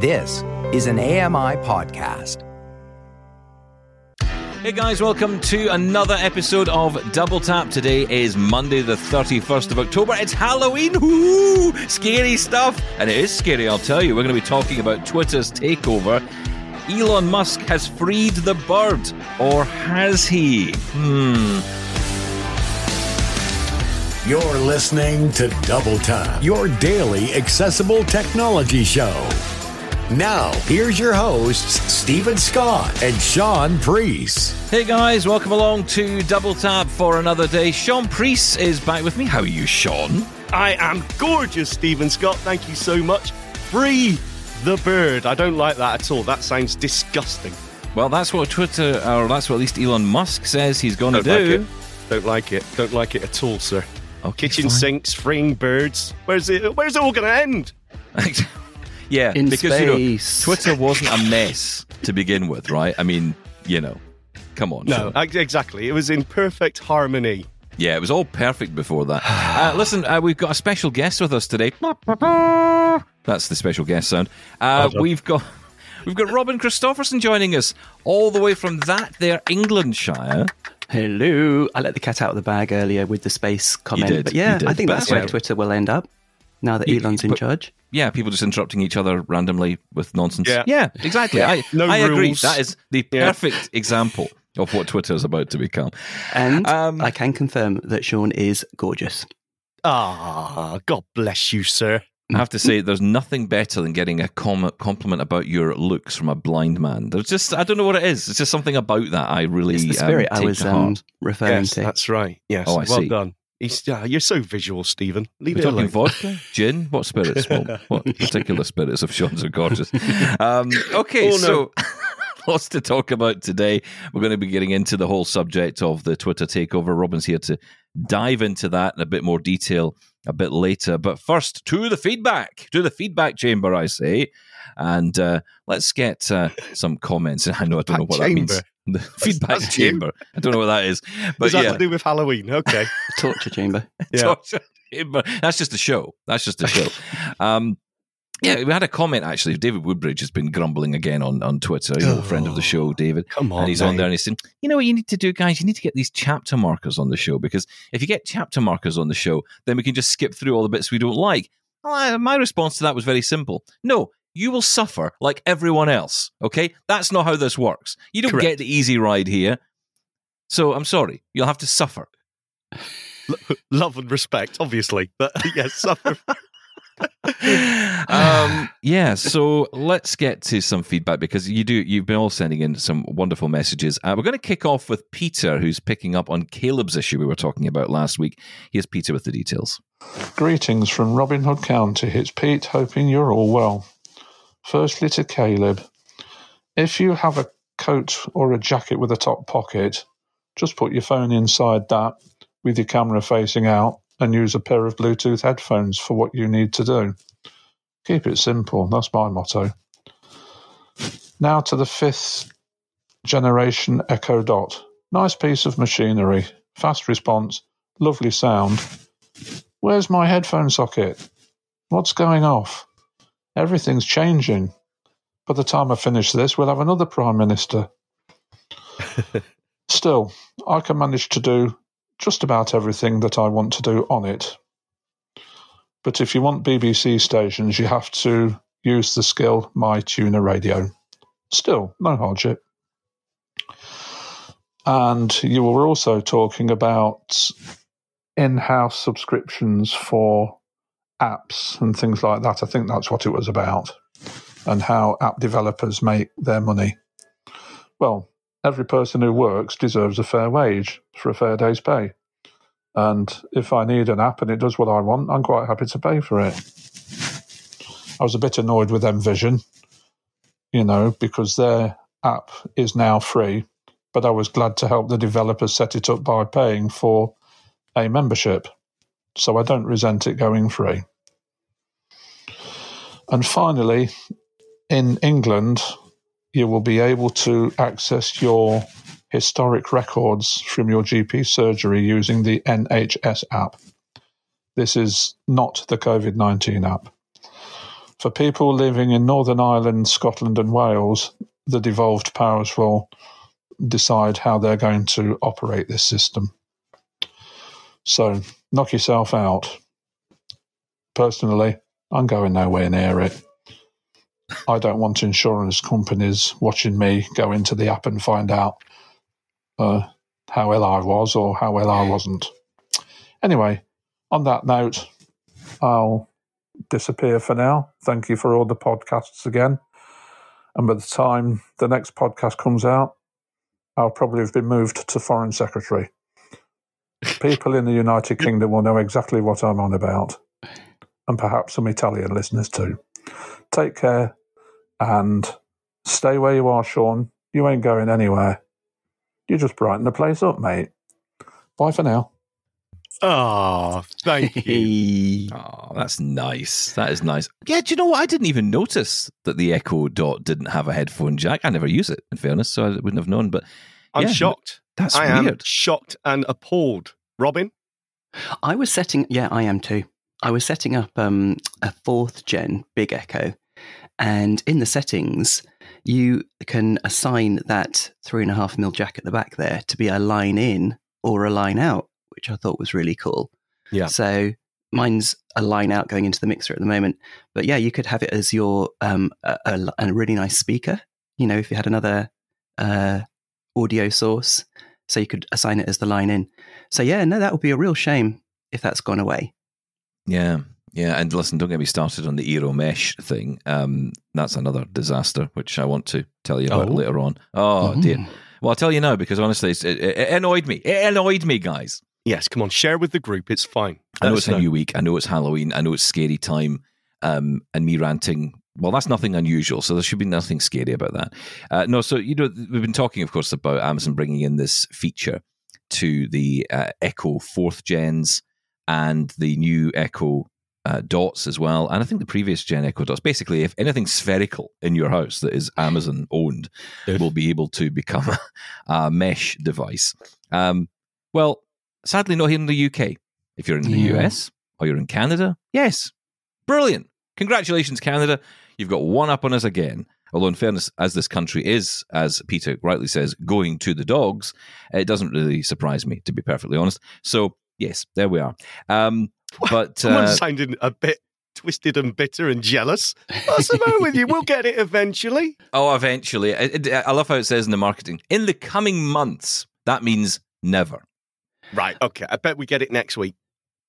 This is an AMI podcast. Hey guys, welcome to another episode of Double Tap. Today is Monday, the 31st of October. It's Halloween! Woo! Scary stuff! And it is scary, I'll tell you. We're going to be talking about Twitter's takeover. Elon Musk has freed the bird. Or has he? Hmm. You're listening to Double Tap, your daily accessible technology show. Now, here's your hosts, Stephen Scott and Sean Priest. Hey guys, welcome along to Double Tap for another day. Sean Priest is back with me. How are you, Sean? I am gorgeous, Stephen Scott. Thank you so much. Free the bird. I don't like that at all. That sounds disgusting. Well, that's what Twitter, or that's what at least Elon Musk says he's going to Don't do. like it. Don't like it. Don't like it at all, sir. Okay, Kitchen fine. sinks, freeing birds. Where's it? Where's it all going to end? yeah, In because you know. Twitter wasn't a mess to begin with, right? I mean, you know, come on. No, Sean. ex- exactly. It was in perfect harmony. yeah, it was all perfect before that. Uh, listen, uh, we've got a special guest with us today. That's the special guest sound. Uh, we've got. We've got Robin Christopherson joining us all the way from that there Englandshire. Hello. I let the cat out of the bag earlier with the space comment. did, but yeah, you did. I think But that's that's where. Twitter will end up now that You- Elon's in but- charge. Yeah, people just interrupting each other randomly with nonsense. Yeah. exactly. I, No I agree. That is the Yeah. perfect example of what Twitter is about to become. And Um, I can confirm that Sean is gorgeous. Ah, God bless you, sir. I have to say, there's nothing better than getting a com- compliment about your looks from a blind man. There's just, I don't know what it is. It's just something about that I really It's the um, spirit I take was to um, heart. referring Yes, to. that's right. Yes. Oh, I well see. done. He's, yeah, you're so visual, Stephen. Leave We're it talking alone. vodka, gin. What spirits? What, what particular spirits of Sean's are gorgeous? Um, okay, Oh, no. so lots to talk about today. We're going to be getting into the whole subject of the Twitter takeover. Robin's here to dive into that in a bit more detail a bit later. But first, to the feedback, to the feedback chamber, I say. And uh, let's get uh, some comments. I know I don't know what that means. The feedback That's you. chamber. I don't know what that is. But Does that yeah, to do with Halloween? Okay. Torture chamber. Yeah. torture chamber. That's just a show. That's just a show. um, yeah, we had a comment actually. David Woodbridge has been grumbling again on, on Twitter. You know, a friend of the show, David. Come on. And he's on there and he's saying, you know what you need to do, guys? You need to get these chapter markers on the show because if you get chapter markers on the show, then we can just skip through all the bits we don't like. Well, I- my response to that was very simple. No, you will suffer like everyone else. Okay? That's not how this works. You don't Correct. get the easy ride here. So I'm sorry. You'll have to suffer. Love and respect, obviously. But yes, suffer. um, yeah, so let's get to some feedback because you do you've been all sending in some wonderful messages. Uh, we're going to kick off with Peter, who's picking up on Caleb's issue we were talking about last week. Here's Peter with the details. Greetings from Robin Hood County. It's Pete, hoping you're all well. Firstly, to Caleb, if you have a coat or a jacket with a top pocket, just put your phone inside that with your camera facing out and use a pair of Bluetooth headphones for what you need to do. Keep it simple. That's my motto. Now to the fifth generation Echo Dot. Nice piece of machinery, fast response, lovely sound. Where's my headphone socket? What's going off? Everything's changing. By the time I finish this, we'll have another Prime Minister. Still, I can manage to do just about everything that I want to do on it. But if you want BBC stations, you have to use the skill My Tuner Radio. Still, no hardship. And you were also talking about in-house subscriptions for apps and things like that. I think that's what it was about, and how app developers make their money. Well, every person who works deserves a fair wage for a fair day's pay. And if I need an app and it does what I want, I'm quite happy to pay for it. I was a bit annoyed with Envision, you know, because their app is now free, but I was glad to help the developers set it up by paying for a membership. So I don't resent it going free. And finally, in England, you will be able to access your historic records from your GP surgery using the NHS app. This is not the COVID 19 app. For people living in Northern Ireland, Scotland, and Wales, the devolved powers will decide how they're going to operate this system. So knock yourself out. Personally, I'm going nowhere near it. I don't want insurance companies watching me go into the app and find out uh, how well I was or how well I wasn't. Anyway, on that note, I'll disappear for now. Thank you for all the podcasts again. And by the time the next podcast comes out, I'll probably have been moved to Foreign Secretary. People in the United Kingdom will know exactly what I'm on about, and perhaps some Italian listeners too. Take care and stay where you are, Sean. You ain't going anywhere. You just brighten the place up, mate. Bye for now. Oh, thank you. Oh, that's nice. That is nice. Yeah, do you know what? I didn't even notice that the Echo Dot didn't have a headphone jack. I never use it, in fairness, so I wouldn't have known. But I'm yeah, shocked. That's I am weird. shocked and appalled. Robin? I was setting, yeah, I am too. I was setting up um, a fourth gen Big Echo, and in the settings, you can assign that three and a half mil jack at the back there to be a line in or a line out, which I thought was really cool. Yeah. So mine's a line out going into the mixer at the moment, but yeah, you could have it as your um, a, a, a really nice speaker. You know, if you had another uh, audio source, so you could assign it as the line in. So yeah, no, that would be a real shame if that's gone away. Yeah. Yeah, and listen, don't get me started on the Eero Mesh thing. Um, that's another disaster, which I want to tell you about Oh. later on. Oh dear. Mm. Well, I'll tell you now because honestly, it's, it, it annoyed me. It annoyed me, guys. Yes, come on, share with the group. It's fine. I know it's a new week. I know it's Halloween. I know it's scary time. Um, and me ranting. Well, that's nothing unusual, so there should be nothing scary about that. Uh, no, so you know we've been talking, of course, about Amazon bringing in this feature to the uh, Echo fourth gens and the new Echo uh, dots as well, and I think the previous gen Echo dots. Basically, if anything spherical in your house that is Amazon owned will be able to become a, a mesh device. Um, well, sadly, not here in the UK. If you're in the Yeah. US or you're in Canada, yes, brilliant. Congratulations, Canada. You've got one up on us again. Although, in fairness, as this country is, as Peter rightly says, going to the dogs, it doesn't really surprise me, to be perfectly honest. So, yes, there we are. Um, but Someone's uh, sounding a bit twisted and bitter and jealous. What's the matter with you? We'll get it eventually. oh, eventually, I, I- I love how it says in the marketing in the coming months. That means never. Right. Okay. I bet we get it next week.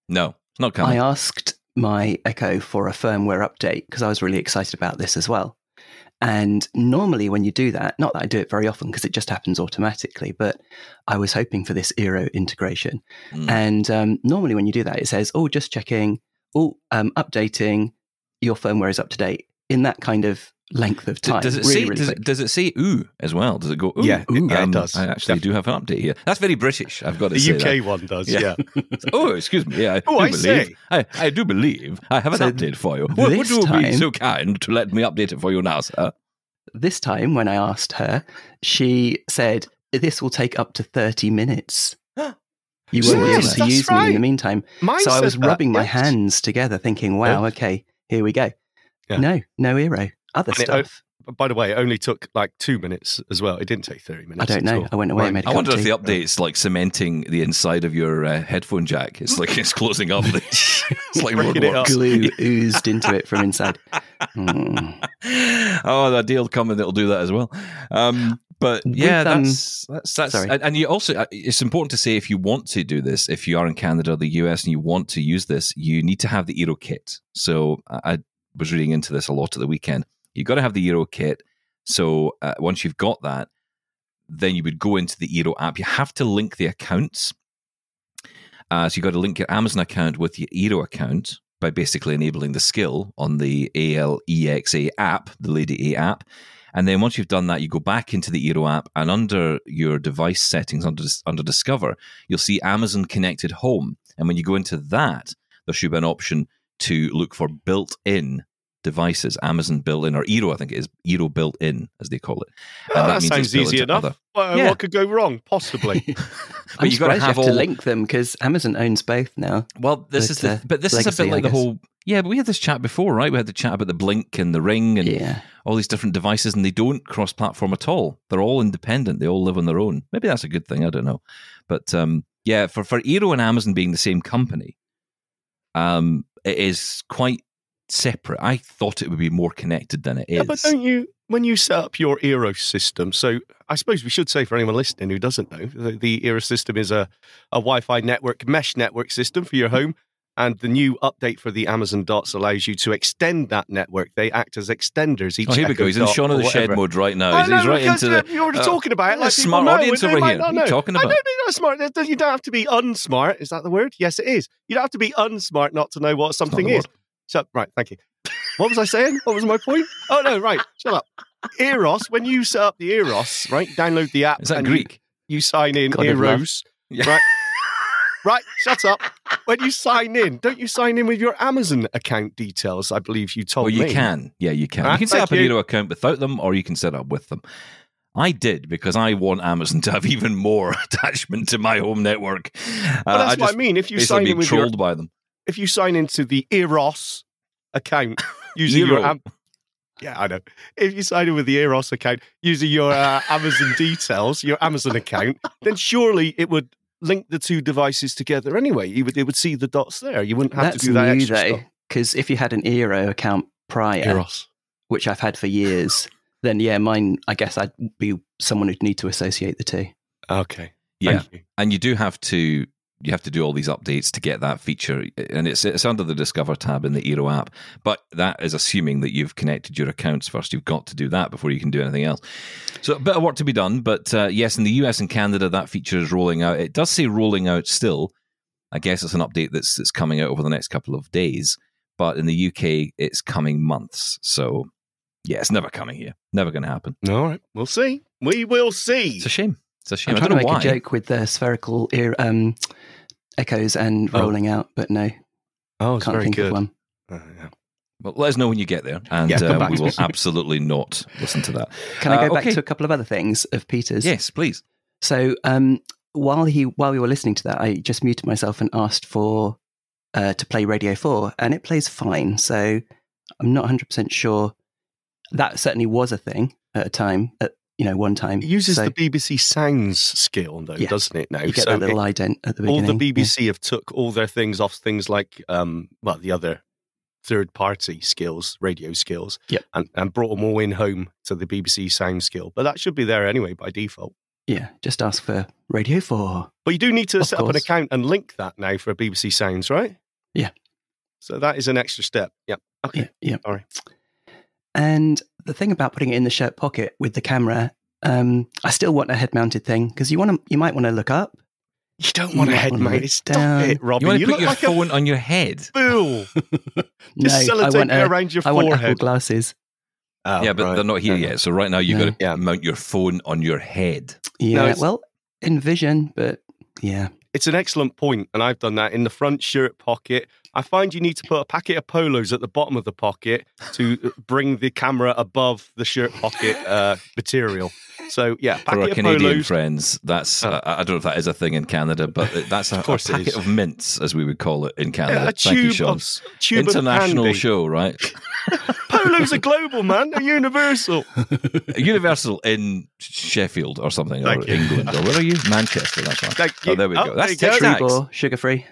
No, it's not coming. I asked my Echo for a firmware update because I was really excited about this as well. And normally, when you do that, not that I do it very often because it just happens automatically, but I was hoping for this Eero integration. Mm. And um, normally, when you do that, it says, "Oh, just checking. Oh, um, updating. Your firmware is up to date." In that kind of length of time, Does it really, say really does it, does it say ooh as well? Does it go ooh? Yeah, it- yeah, it Um, does. I actually do have an update here. That's very British. I've got to The say UK that. one does. Yeah. Yeah. Oh, excuse me. Yeah, I Oh, do I believe. say. I, I do believe I have an So update for you. Would, would this you be so kind to let me update it for you now, sir? this time when I asked her, she said this will take up to thirty minutes. You won't be able to that's use me in the meantime. Mine so I says was that, rubbing my yes. hands together, thinking, "Wow, okay, here we go." Yeah. No, no Eero. Other And it- stuff. By the way, it only took like two minutes as well. It didn't take 30 minutes. I don't know. all. I went away and Right. made a I wonder if tea. the update's like cementing the inside of your uh, headphone jack. It's like it's closing up. it's like Breaking it glue oozed into it from inside. Hmm. oh, the deal coming that'll do that as well. Um, but yeah, With, um, that's that's, that's sorry. and, and you also uh, it's important to say if you want to do this, if you are in Canada or the US and you want to use this, you need to have the Eero kit. So I, I was reading into this a lot at the weekend. You've got to have the Eero kit. So uh, once you've got that, then you would go into the Eero app. You have to link the accounts. Uh, so you've got to link your Amazon account with your Eero account by basically enabling the skill on the ALEXA app, the Lady A app. And then once you've done that, you go back into the Eero app, and under your device settings, under under Discover, you'll see Amazon Connected Home. And when you go into that, there should be an option to look for built-in devices, Amazon built-in, or Eero, I think it is Eero built-in, as they call it. Oh, And that sounds easy enough. other- Well, Yeah. What could go wrong? Possibly. I'm you gotta have have to all- link them because Amazon owns both now. Well, this But, is the, uh, but this is a bit like the whole Yeah, but we had this chat before, right? We had the chat about the Blink and the Ring and Yeah. all these different devices, and they don't cross platform at all. They're all independent. They all live on their own. Maybe that's a good thing. I don't know. But um, yeah, for, for Eero and Amazon being the same company, um, it is quite separate. I thought it would be more connected than it is. Yeah, but don't you, when you set up your Eros system, so I suppose we should say for anyone listening who doesn't know, the, the Eros system is a, a Wi Fi network, mesh network system for your home. And the new update for the Amazon Dots allows you to extend that network. They act as extenders. Each Oh, here we go. He's in Shaun of the Shed mode right now. He's, know, he's right into the. You were uh, talking about it. Like smart know, audience over here. What are you talking I about? don't think that's smart. You don't have to be unsmart. Is that the word? Yes, it is. You don't have to be unsmart not to know what something is. So, right, thank you. What was I saying? What was my point? Oh no, right. Shut up. Eros. When you set up the Eros, right? Download the app. Is that and you- Greek? You, sign in God. Eros. Yeah. Right. Right, shut up. When you sign in, don't you sign in with your Amazon account details? I believe you told Well, you me. can. Yeah, you can. Ah, you can set up an you. Eero account without them, or you can set up with them. I did because I want Amazon to have even more attachment to my home network. Uh, Well, that's I what I mean. If you sign in with your trolled by them. If you sign into the Eros account using your Eero. Am- yeah, I know. If you sign in with the Eros account using your uh, Amazon details, your Amazon account, then surely it would link the two devices together anyway. You would it would see the dots there. You wouldn't have That's to do that new extra though, because if you had an Eero account prior, Eros. which I've had for years, then yeah, mine. I guess I'd be someone who'd need to associate the two. Okay. Yeah, Thank you. and you do have to you have to do all these updates to get that feature, and it's it's under the Discover tab in the Eero app. But that is assuming that you've connected your accounts first. You've got to do that before you can do anything else. So a bit of work to be done. But uh, yes, in the US and Canada, that feature is rolling out. It does say rolling out still. I guess it's an update that's that's coming out over the next couple of days. But in the UK, it's coming months. So yeah, it's never coming here. Never going to happen. All right. We'll see. We will see. It's a shame. It's a shame. I'm I trying don't to make why. a joke with the spherical ear, um, echoes and Oh. rolling out, but no, Oh, it's can't very think good. of one. Uh, yeah. Well, let us know when you get there, and Yeah, uh, we will absolutely not listen to that. Can I Uh, go back okay. to a couple of other things of Peter's? Yes, please. So um, while he while we were listening to that, I just muted myself and asked for uh, to play Radio Four, and it plays fine. So I'm not 100 percent sure. That certainly was a thing at a time. At you know, one time It uses So the BBC Sounds skill, though, Yeah. doesn't it? Now, you get So that little it- ident at the beginning. all the Yeah. BBC have took all their things off things like, um, well, the other third party skills, radio skills, Yep. and, and brought them all in home to the BBC Sound skill. But that should be there anyway by default. Yeah, just ask for Radio Four. But you do need to Of set up an account and link that now for BBC Sounds, right? Yeah. So that is an extra step. Yeah. Okay. Yeah, yeah. Sorry. And the thing about putting it in the shirt pocket with the camera, um, I still want a head-mounted thing because you want to. You might want to look up. You don't want a head mounted. to mount. look Stop down. it, Robin. You want to look put your like phone on your head? a fool. no, Just I sellotape want it a- around your I want Apple forehead. glasses. Oh, yeah, but right. they're not here Okay. yet. So right now you've No. got to Yeah. mount your phone on your head. Yeah, it's- well, Envision, but yeah, It's an excellent point, and I've done that in the front shirt pocket. I find you need to put a packet of polos at the bottom of the pocket to bring the camera above the shirt pocket uh, material. So yeah, For our of Canadian polos. friends, that's Oh. I I don't know if that is a thing in Canada, but that's a, a Of course it packet is. of mints, as we would call it in Canada. Yeah, a Thank you, tube Sean. of tube International of show, right? Polos are global, man. They're universal. Universal in Sheffield or something, or you. England, or where are you? Manchester. That's right. Thank Oh, you. there we Oh, go. there That's you go. Tic Tacs. Trebor, sugar free,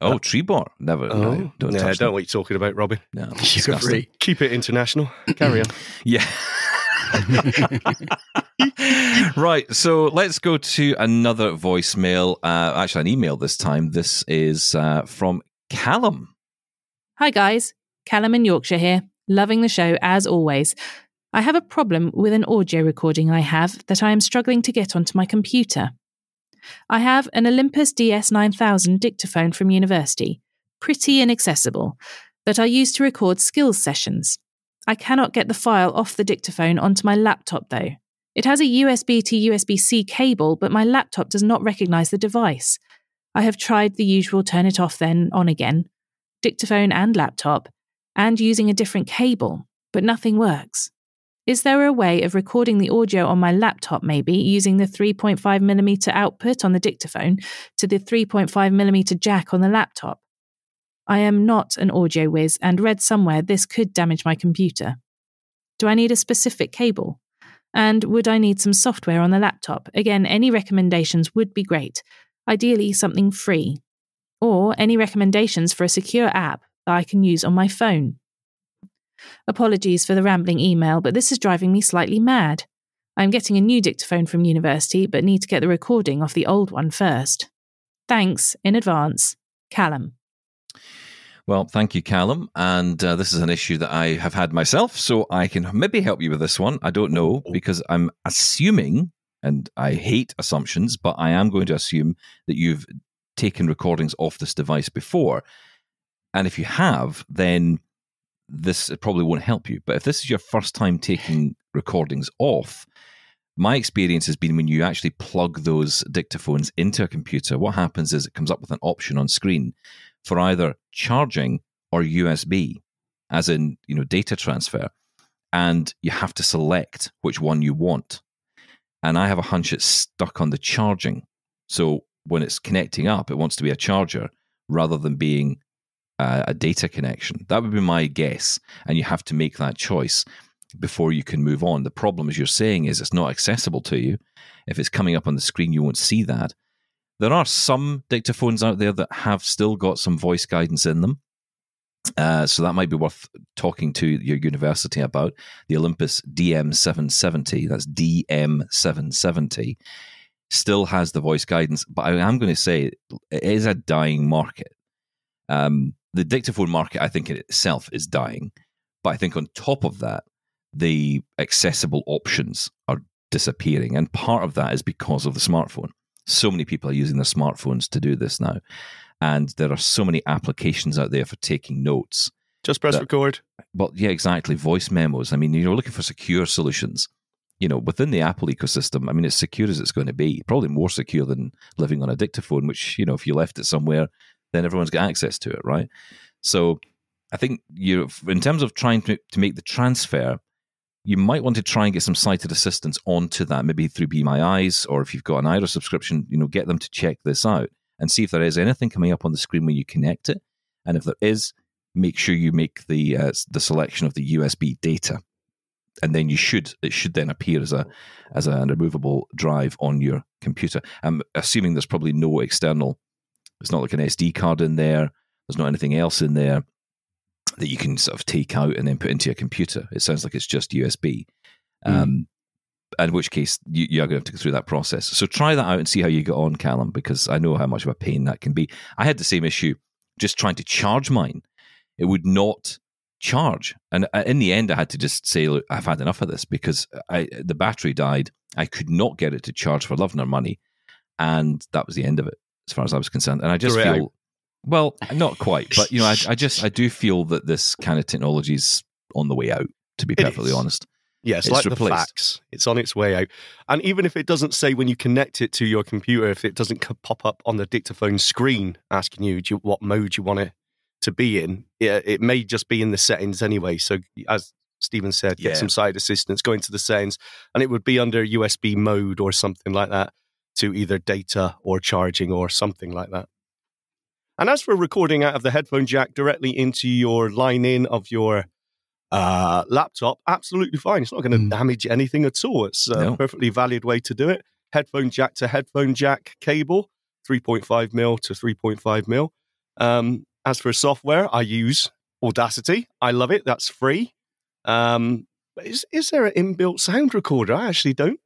Oh, Trebor. Never. no, don't yeah, I touch don't know what you're talking about, Robin. No, disgusting. Keep it international. Carry on. Yeah. right. So let's go to another voicemail. Uh, actually, an email this time. This is uh, from Callum. Hi, guys. Callum in Yorkshire here. Loving the show as always. I have a problem with an audio recording I have that I am struggling to get onto my computer. I have an Olympus DS9000 dictaphone from university, pretty inaccessible, that I use to record skills sessions. I cannot get the file off the dictaphone onto my laptop though. It has a USB to USB C cable, but my laptop does not recognize the device. I have tried the usual turn it off then on again, dictaphone and laptop, and using a different cable, but nothing works. Is there a way of recording the audio on my laptop, maybe using the 3.5mm output on the dictaphone to the 3.5mm jack on the laptop? I am not an audio whiz and read somewhere this could damage my computer. Do I need a specific cable? And would I need some software on the laptop? Again, any recommendations would be great. Ideally, something free. Or any recommendations for a secure app that I can use on my phone. Apologies for the rambling email, but this is driving me slightly mad. I'm getting a new dictaphone from university, but need to get the recording off the old one first. Thanks in advance, Callum. Well, thank you, Callum. And uh, this is an issue that I have had myself, so I can maybe help you with this one. I don't know because I'm assuming, and I hate assumptions, but I am going to assume that you've taken recordings off this device before. And if you have, then this probably won't help you. But if this is your first time taking recordings off, my experience has been when you actually plug those dictaphones into a computer, what happens is it comes up with an option on screen for either charging or USB, as in, you know, data transfer. And you have to select which one you want. And I have a hunch it's stuck on the charging. So when it's connecting up, it wants to be a charger rather than being uh, a data connection. That would be my guess. And you have to make that choice before you can move on. The problem, as you're saying, is it's not accessible to you. If it's coming up on the screen, you won't see that. There are some dictaphones out there that have still got some voice guidance in them. Uh, so that might be worth talking to your university about. The Olympus DM770, that's DM770, still has the voice guidance, but I am going to say it is a dying market. Um, the dictaphone market, I think in itself, is dying. But I think on top of that, the accessible options are disappearing. And part of that is because of the smartphone. So many people are using their smartphones to do this now. And there are so many applications out there for taking notes. Just press that, record. Well, yeah, exactly. Voice memos. I mean, you're looking for secure solutions. You know, within the Apple ecosystem, I mean, it's secure as it's going to be. Probably more secure than living on a dictaphone, which, you know, if you left it somewhere, then everyone's got access to it, right? So I think you, in terms of trying to, to make the transfer, you might want to try and get some sighted assistance onto that, maybe through Be My Eyes, or if you've got an Aira subscription, you know, get them to check this out and see if there is anything coming up on the screen when you connect it. And if there is, make sure you make the uh, the selection of the USB data, and then you should it should then appear as a as a removable drive on your computer. I'm assuming there's probably no external. It's not like an SD card in there. There's not anything else in there that you can sort of take out and then put into your computer. It sounds like it's just USB. Mm. Um, in which case you, you, are going to have to go through that process. So try that out and see how you get on, Callum, because I know how much of a pain that can be. I had the same issue just trying to charge mine. It would not charge, and uh, in the end, I had to just say, "Look, I've had enough of this," because I, the battery died. I could not get it to charge for love nor money, and that was the end of it, as far as I was concerned. And I just feel well, not quite, but you know, I, I, just I do feel that this kind of technology is on the way out. To be perfectly honest, yes, it's like replaced. the fax, it's on its way out. And even if it doesn't say when you connect it to your computer, if it doesn't pop up on the dictaphone screen asking you, you what mode you want it to be in, it, it may just be in the settings anyway. So as Stephen said, get yeah. some side assistance, go into the settings, and it would be under USB mode or something like that to either data or charging or something like that. And as for recording out of the headphone jack directly into your line in of your uh, laptop, absolutely fine. It's not going to mm. damage anything at all. It's a no. perfectly valid way to do it. Headphone jack to headphone jack cable, 3.5 mil to 3.5 mil. Um, as for software, I use Audacity. I love it. That's free. Um, is is there an inbuilt sound recorder? I actually don't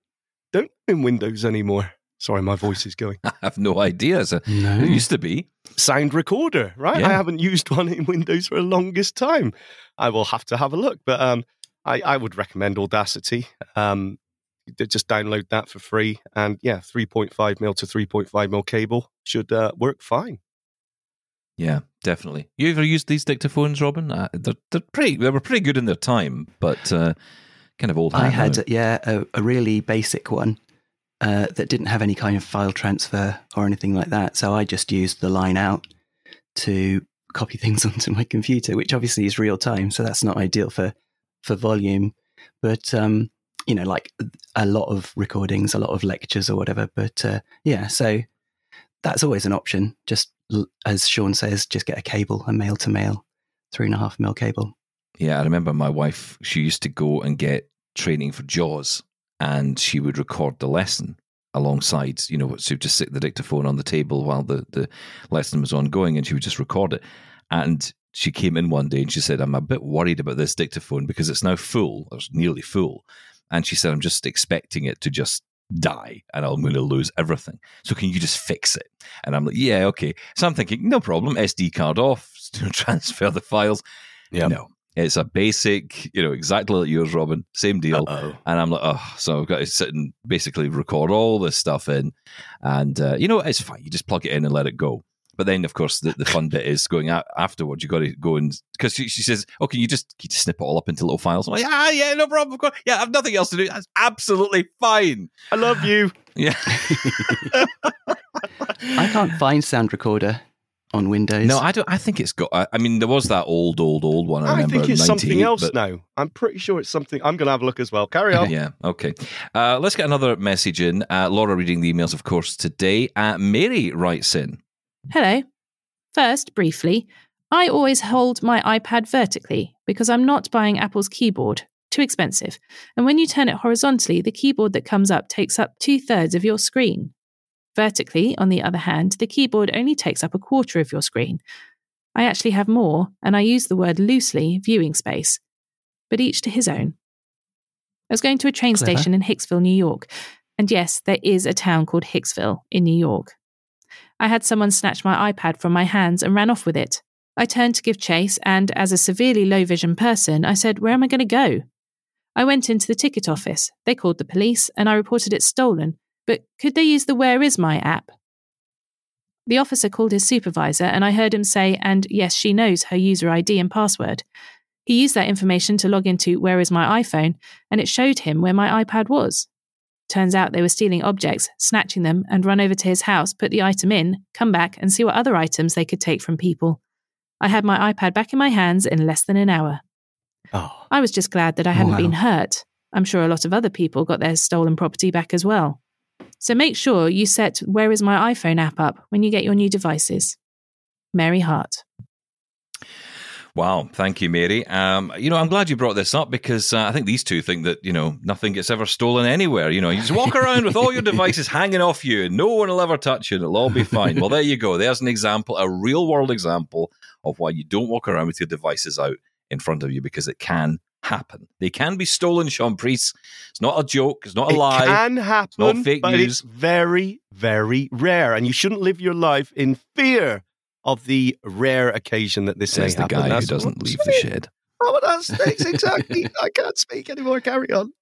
don't in Windows anymore. Sorry, my voice is going. I have no idea. So no. It used to be. Sound recorder, right? Yeah. I haven't used one in Windows for the longest time. I will have to have a look. But um, I, I would recommend Audacity. Um, just download that for free. And yeah, 3.5 mil to 3.5 mil cable should uh, work fine. Yeah, definitely. You ever used these dictaphones, Robin? Uh, they're, they're pretty. They were pretty good in their time, but uh, kind of old. I had, yeah, a, a, really basic one uh, that didn't have any kind of file transfer or anything like that. So I just used the line out to copy things onto my computer, which obviously is real time. So that's not ideal for, for volume. But, um, you know, like a lot of recordings, a lot of lectures or whatever. But uh, yeah, so that's always an option. Just as Sean says, just get a cable, a male to male, three and a half mil cable. Yeah, I remember my wife, she used to go and get training for JAWS and she would record the lesson alongside, you know, she would just sit the dictaphone on the table while the, the lesson was ongoing and she would just record it. And she came in one day and she said, I'm a bit worried about this dictaphone because it's now full, or it's nearly full. And she said, I'm just expecting it to just die and I'm going to lose everything. So can you just fix it? And I'm like, yeah, okay. So I'm thinking, no problem, SD card off, transfer the files. Yeah. No, it's a basic, you know, exactly like yours, Robin. Same deal. Uh-oh. And I'm like, oh, so I've got to sit and basically record all this stuff in. And, uh, you know, it's fine. You just plug it in and let it go. But then, of course, the, the fun bit is going out afterwards. You got to go and because she, she says, "Oh, can you just can you just snip it all up into little files?" I'm like, "Ah, yeah, no problem. Of course, yeah, I have nothing else to do. That's absolutely fine." I love you. Yeah, I can't find sound recorder on Windows. no, I don't. I think it's got. I, I mean, there was that old, old, old one. I, I, remember think it's something else but- now. I'm pretty sure it's something. I'm going to have a look as well. Carry on. Yeah. Okay. Uh, let's get another message in. Uh, Laura reading the emails, of course, today. Uh, Mary writes in. Hello. First, briefly, I always hold my iPad vertically because I'm not buying Apple's keyboard. Too expensive. And when you turn it horizontally, the keyboard that comes up takes up two thirds of your screen. Vertically, on the other hand, the keyboard only takes up a quarter of your screen. I actually have more, and I use the word loosely, viewing space. But each to his own. I was going to a train Clever. station in Hicksville, New York. And yes, there is a town called Hicksville in New York. I had someone snatch my iPad from my hands and ran off with it. I turned to give chase, and as a severely low vision person, I said, Where am I going to go? I went into the ticket office. They called the police, and I reported it stolen. But could they use the Where Is My app? The officer called his supervisor, and I heard him say, And yes, she knows her user ID and password. He used that information to log into Where Is My iPhone, and it showed him where my iPad was. Turns out they were stealing objects, snatching them, and run over to his house, put the item in, come back, and see what other items they could take from people. I had my iPad back in my hands in less than an hour. Oh, I was just glad that I hadn't Wow. been hurt. I'm sure a lot of other people got their stolen property back as well. So make sure you set Where Is My iPhone app up when you get your new devices. Mary Hart. Wow, thank you, Mary. Um, you know, I'm glad you brought this up because uh, I think these two think that you know nothing gets ever stolen anywhere. You know, you just walk around with all your devices hanging off you, and no one will ever touch you, and it'll all be fine. Well, there you go. There's an example, a real world example of why you don't walk around with your devices out in front of you because it can happen. They can be stolen, Sean Priest. It's not a joke. It's not a it lie. It can happen, fake but news. it's very, very rare, and you shouldn't live your life in fear of the rare occasion that this may Says the happen. guy who doesn't leave the shed. Oh, that's, that's exactly. I can't speak anymore. Carry on.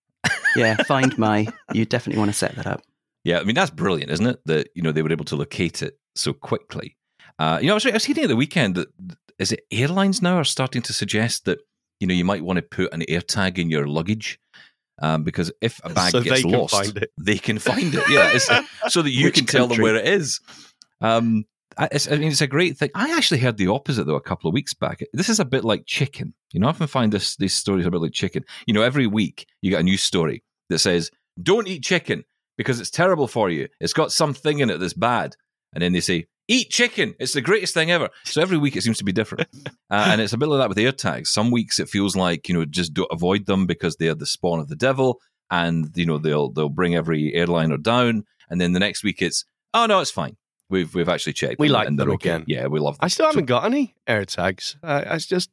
Yeah, find my. You definitely want to set that up. Yeah, I mean that's brilliant, isn't it? That you know they were able to locate it so quickly. Uh, you know, I was, I was hearing at the weekend that is it airlines now are starting to suggest that you know you might want to put an AirTag in your luggage um, because if a bag So gets they lost, they can find it. Yeah, so that you Which can tell them where it is. Um, I, it's, I mean, it's a great thing. I actually heard the opposite though a couple of weeks back. This is a bit like chicken. You know, I often find this these stories a bit like chicken. You know, every week you get a new story that says, "Don't eat chicken because it's terrible for you. It's got something in it that's bad." And then they say, "Eat chicken. It's the greatest thing ever." So every week it seems to be different, uh, and it's a bit like that with air tags. Some weeks it feels like you know just don't avoid them because they are the spawn of the devil, and you know they'll they'll bring every airliner down. And then the next week it's, "Oh no, it's fine. We've we've actually checked. We like and they're them okay." again. Yeah, we love them. I still haven't got any AirTags. Uh, it's just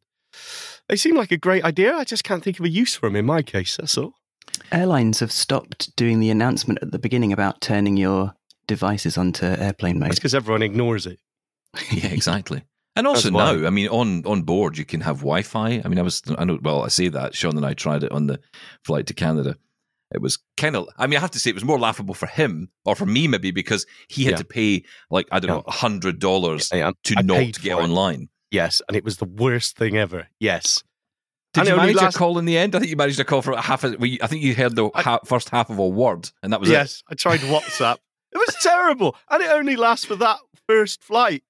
they seem like a great idea. I just can't think of a use for them in my case. That's all. Airlines have stopped doing the announcement at the beginning about turning your devices onto airplane mode. because everyone ignores it. Yeah, exactly. And also now, I mean, on on board you can have Wi-Fi. I mean, I was, I know, well, I say that Sean and I tried it on the flight to Canada. It was kind of, I mean, I have to say, it was more laughable for him or for me, maybe because he had Yeah. to pay like I don't know, a hundred dollars I, to I not get for it. online. Yes, and it was the worst thing ever. Yes. Did And you manage last- a call in the end? I think you managed a call for half. A, I think you heard the I- ha- first half of a word, and that was it. yes, I tried WhatsApp. It was terrible, and it only lasts for that first flight.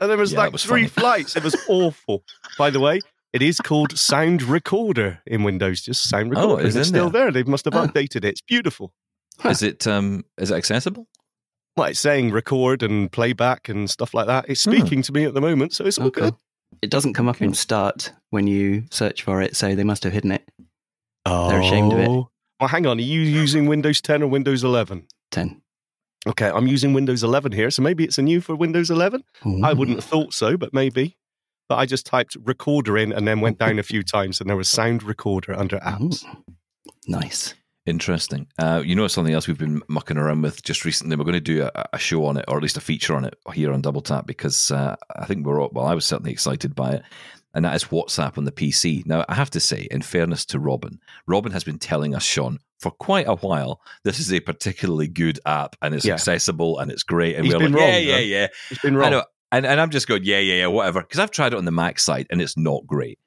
And there was Yeah, like was three funny. flights. It was awful. By the way, it is called Sound Recorder in Windows. Just Sound Oh, Recorder. it's it's in still there. there. They must have Oh. updated it. It's beautiful. Is it um is it accessible? Well, it's saying record and playback and stuff like that. It's Hmm. speaking to me at the moment, so it's all Okay. good. It doesn't come up Okay. in start when you search for it, so they must have hidden it. Oh. They're ashamed of it. Well, hang on. Are you using Windows 10 or Windows 11? 10. Okay, I'm using Windows 11 here, so maybe it's a new for Windows 11. I wouldn't have thought so, but maybe. But I just typed recorder in and then went down a few times, and there was sound recorder under apps. Ooh. Nice. Interesting. Uh, you know something else we've been mucking around with just recently. We're going to do a, a show on it, or at least a feature on it here on Double Tap, because uh, I think we're all, well. I was certainly excited by it, and that is WhatsApp on the PC. Now, I have to say, in fairness to Robin, Robin has been telling us, Sean, for quite a while, this is a particularly good app, and it's Yeah. accessible and it's great. And He's we're been like, wrong, yeah, yeah, yeah. It's been I wrong. know, and, and I'm just going, yeah, yeah, yeah, whatever. Because I've tried it on the Mac side and it's not great.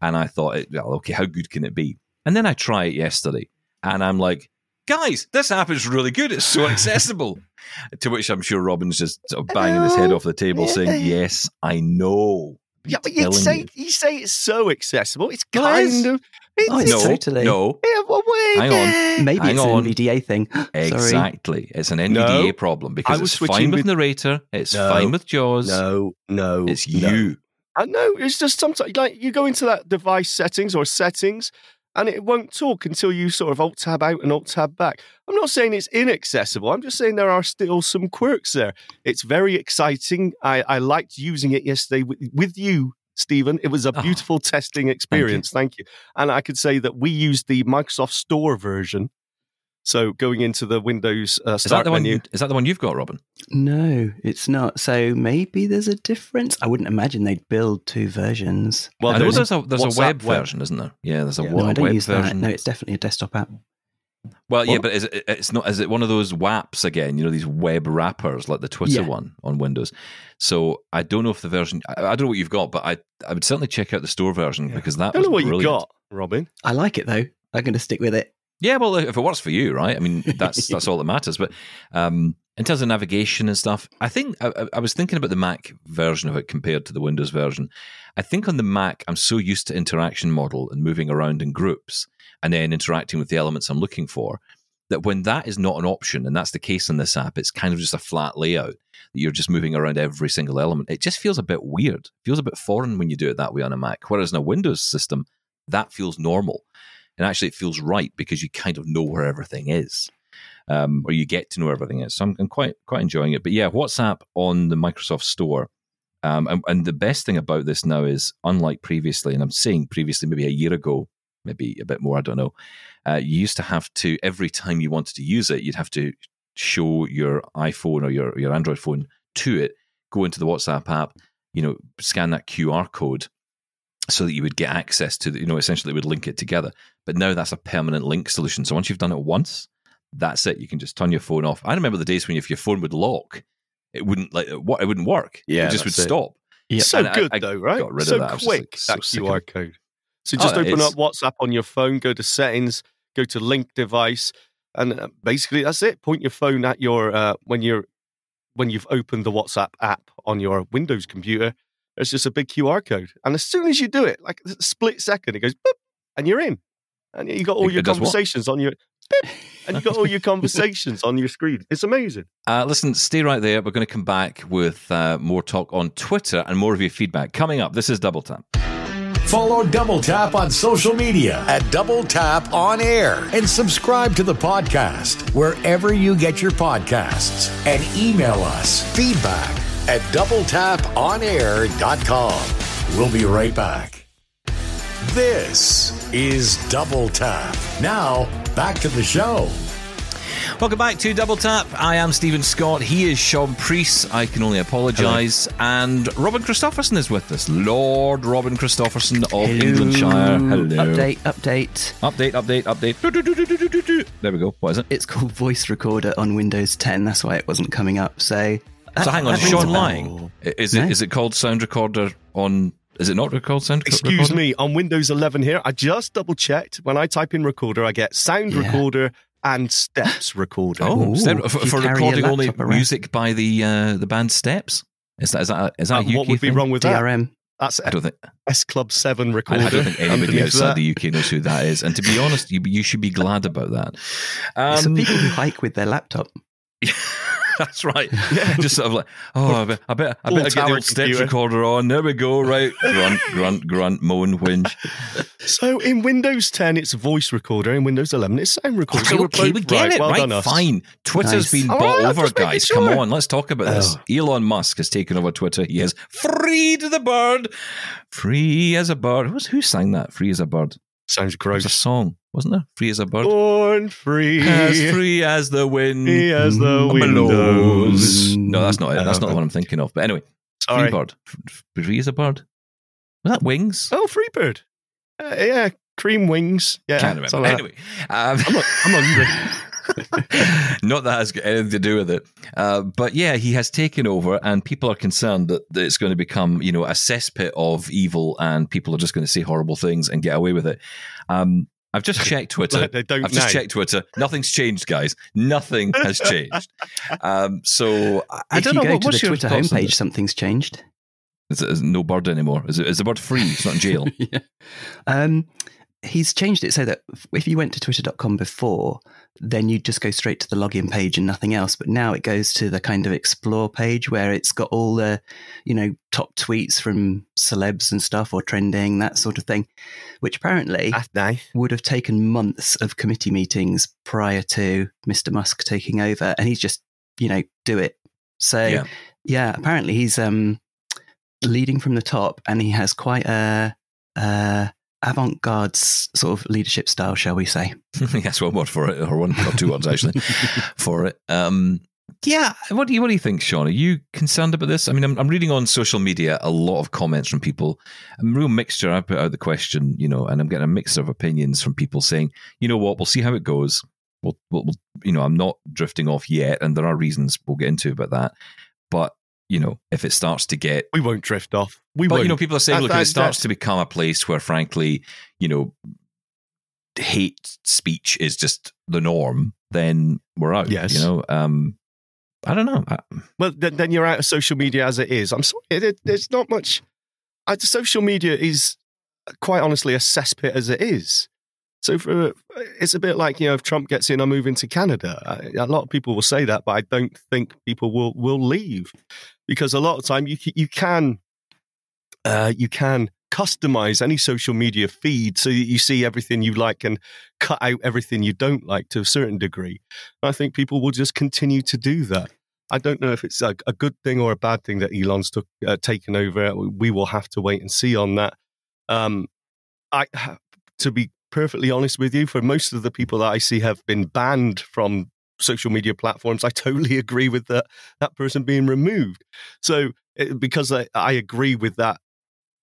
And I thought, well, okay, how good can it be? And then I try it yesterday, and I'm like, guys, this app is really good. It's so accessible. to which I'm sure Robin's just sort of banging his head off the table, saying, "Yes, I know." yeah, but you say you. you say it's so accessible. It's Well, it is. kind of. It's, Oh, it's no, totally. no, yeah, well, wait, Hang on. Maybe Hang it's on. an NVDA thing. Exactly. It's an NVDA No. problem I because was it's fine switching with, with- narrator, it's No. fine with JAWS. No, no, it's no. you. I know. It's just sometimes like you go into that device settings or settings, and it won't talk until you sort of alt tab out and alt tab back. I'm not saying it's inaccessible. I'm just saying there are still some quirks there. It's very exciting. I, I liked using it yesterday with, with you, Stephen. It was a Oh, beautiful testing experience. Thank you. And I could say that we used the Microsoft Store version. So going into the Windows uh, Is that start the one? Is that the one you've got, Robin? No, it's not. So maybe there's a difference. I wouldn't imagine they'd build two versions. Well, there's, there's a there's a web, web. version, isn't there? Yeah, there's a, Yeah. wa- no, I don't web use version. that. No, it's definitely a desktop app. Well, yeah, but is it, it's not. Is it one of those WAPs again? You know, these web wrappers like the Twitter Yeah. one on Windows. So I don't know if the version. I, I don't know what you've got, but I I would certainly check out the store version because that I don't was know what brilliant. you got, Robin. I like it though. I'm going to stick with it. Yeah, well, if it works for you, right? I mean, that's that's all that matters. But um, in terms of navigation and stuff, I think I, I- I was thinking about the Mac version of it compared to the Windows version. I think on the Mac, I'm so used to interaction model and moving around in groups and then interacting with the elements I'm looking for that when that is not an option, and that's the case in this app, it's kind of just a flat layout that you're just moving around every single element. It just feels a bit weird. Feels a bit foreign when you do it that way on a Mac. Whereas in a Windows system, that feels normal. And actually, it feels right because you kind of know where everything is, um, or you get to know where everything is. So I'm, I'm quite quite enjoying it. But yeah, WhatsApp on the Microsoft Store, um, and, and the best thing about this now is, unlike previously, and I'm saying previously, maybe a year ago, maybe a bit more, I don't know. Uh, you used to have to every time you wanted to use it, you'd have to show your iPhone or your your Android phone to it, go into the WhatsApp app, you know, scan that QR code so that you would get access to the, you know, essentially it would link it together. But now that's a permanent link solution. So once you've done it once, that's it. You can just turn your phone off. I remember the days when if your phone would lock, it wouldn't like what it wouldn't work. Yeah, it just would it. stop. Yep. So And good I though, right? got rid of so that. I was just quick like, so that QR code. So just Oh, open up WhatsApp on your phone, go to settings, go to link device, and uh, basically that's it. Point your phone at your uh, when you're when you've opened the WhatsApp app on your Windows computer. There's just a big QR code, and as soon as you do it, like a split second, it goes boop, and you're in, and you got all It- your what? conversations on your boop, and you got all your conversations on your screen. It's amazing. Uh, listen, stay right there. We're going to come back with uh, more talk on Twitter and more of your feedback coming up. This is Double Tap. Follow Double Tap on social media at Double Tap On Air and subscribe to the podcast wherever you get your podcasts and email us feedback at doubletaponair.com. We'll be right back. This is Double Tap. Now, back to the show. Welcome back to Double Tap. I am Stephen Scott. He is Sean Priest. I can only apologise. And Robin Christopherson is with us. Lord Robin Christopherson of Englandshire. Hello. Update, update. Update, update, update. Do, do, do, do, do, do, do, do. There we go. What is it? It's called Voice Recorder on Windows 10. That's why it wasn't coming up. So, So hang on, that is Sean bell. lying? Is it No. is it called Sound Recorder on? Is it not called Sound recorder? Excuse Recorder? me, on Windows 11 here, I just double checked. When I type in recorder, I get sound Yeah. recorder and steps recorder. Oh, Step- for, for recording only laptop around. music by the uh, the band Steps. Is that is that is that a UK what would be thing? wrong with that? DRM. That's I don't think S Club 7 I. I don't think anybody outside that. the UK knows who that is. And to be honest, you you should be glad about that. It's for Um, people who hike with their laptop. That's right. Yeah. Just sort of like, oh, I bet I bet I better get the old steps recorder on. There we go. Right, grunt, grunt, grunt, moan, whinge. So in Windows 10, it's voice recorder. In Windows 11, it's sound recorder. so Okay, we're okay, we get right. it. Well right, done, fine. Twitter's Nice. been bought over, guys. Come on, let's talk about this. Oh. Elon Musk has taken over Twitter. He has freed the bird, free as a bird. Who's, who sang that? Free as a bird. Sounds It was a song, wasn't there? Free as a bird. Born free. As free as the wind. Free as the blows. windows. No, that's not it. That's not the one I'm thinking of. But anyway, Sorry. free bird. Free as a bird. Was that wings? Oh, Freebird. Uh, yeah, cream wings. Yeah, Can't remember. Anyway, um. I'm, I'm hungry. not that has got anything to do with it. Uh, but yeah, he has taken over, and people are concerned that, that it's going to become, you know, a cesspit of evil, and people are just going to say horrible things and get away with it. Um, I've just checked Twitter. they don't I've just now. checked Twitter. Nothing's changed, guys. Nothing has changed. Um, so I, I if don't you know. go what, to what's the your Twitter thoughts on homepage, something's changed. Is, it, is it no bird anymore? Is, it, is the bird free? It's not in jail. yeah. Um, he's changed it so that if you went to twitter.com before, then you'd just go straight to the login page and nothing else. But now it goes to the kind of explore page where it's got all the, you know, top tweets from celebs and stuff or trending, that sort of thing, which apparently nice. would have taken months of committee meetings prior to Mr. Musk taking over. And he's just, you know, do it. So Yeah. yeah, apparently he's um, leading from the top, and he has quite a, a avant-garde sort of leadership style, shall we say? That's one word for it, or one or two words actually for it. Um, yeah, what do you what do you think, Sean? Are you concerned about this? I mean, I'm, I'm reading on social media a lot of comments from people. A real mixture. I put out the question, you know, and I'm getting a mixture of opinions from people saying, you know what, we'll see how it goes. We'll, we'll, we'll you know, I'm not drifting off yet, and there are reasons we'll get into about that. But you know, if it starts to get We won't drift off. We but won't. you know, people are saying, That- look, if it starts that- to become a place where, frankly, you know, hate speech is just the norm, then we're out. Yes. You know, um, I don't know. I, Well, then, then you're out of social media as it is. I'm sorry. It, it, there's not much. I, social media is quite honestly a cesspit as it is. So for it's a bit like you know if Trump gets in, I move into Canada. I, a lot of people will say that, but I don't think people will will leave because a lot of time you you can uh, you can customize any social media feed so that you see everything you like and cut out everything you don't like to a certain degree. I think people will just continue to do that. I don't know if it's a, a good thing or a bad thing that Elon's took, uh, taken over. We will have to wait and see on that. Um, I, to be perfectly honest with you, for most of the people that I see have been banned from social media platforms, I totally agree with that that person being removed. So it, because I, I agree with that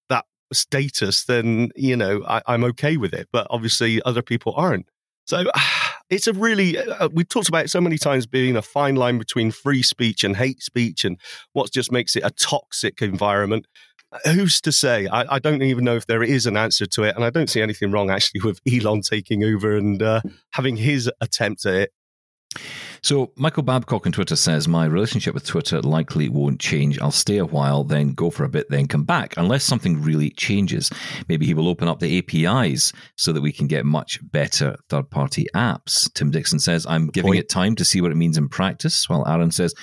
that status, then you know I, I'm okay with it. But obviously, other people aren't. So it's a really uh, we've talked about it so many times being a fine line between free speech and hate speech, and what just makes it a toxic environment. Who's to say? I, I don't even know if there is an answer to it, and I don't see anything wrong actually with Elon taking over and uh, having his attempt at it. So Michael Babcock on Twitter says, My relationship with Twitter likely won't change. I'll stay a while, then go for a bit, then come back, unless something really changes. Maybe he will open up the APIs so that we can get much better third party apps. Tim Dixon says, I'm giving point. it time to see what it means in practice. While Aaron says,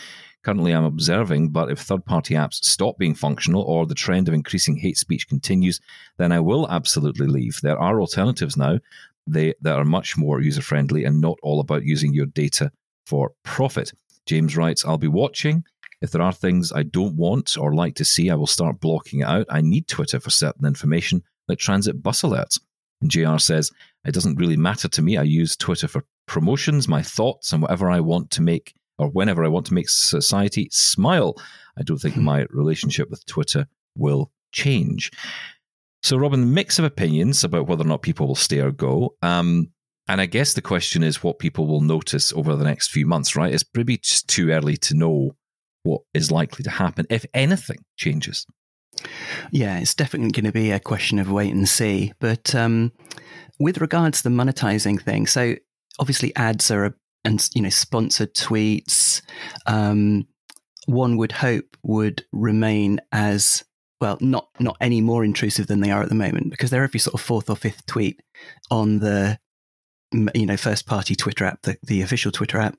Currently, I'm observing, but if third party apps stop being functional or the trend of increasing hate speech continues, then I will absolutely leave. There are alternatives now they, that are much more user friendly and not all about using your data for profit. James writes, I'll be watching. If there are things I don't want or like to see, I will start blocking it out. I need Twitter for certain information, like transit bus alerts. And JR says, It doesn't really matter to me. I use Twitter for promotions, my thoughts, and whatever I want to make, or whenever I want to make society smile. I don't think my relationship with Twitter will change. So, Robin, the mix of opinions about whether or not people will stay or go. Um, and I guess the question is what people will notice over the next few months, right? It's maybe just too early to know what is likely to happen if anything changes. Yeah, it's definitely going to be a question of wait and see. But um, with regards to the monetizing thing, so obviously ads are a, and you know sponsored tweets. Um, one would hope would remain as well, not not any more intrusive than they are at the moment, because they're every sort of fourth or fifth tweet on the you know first party Twitter app, the, the official Twitter app.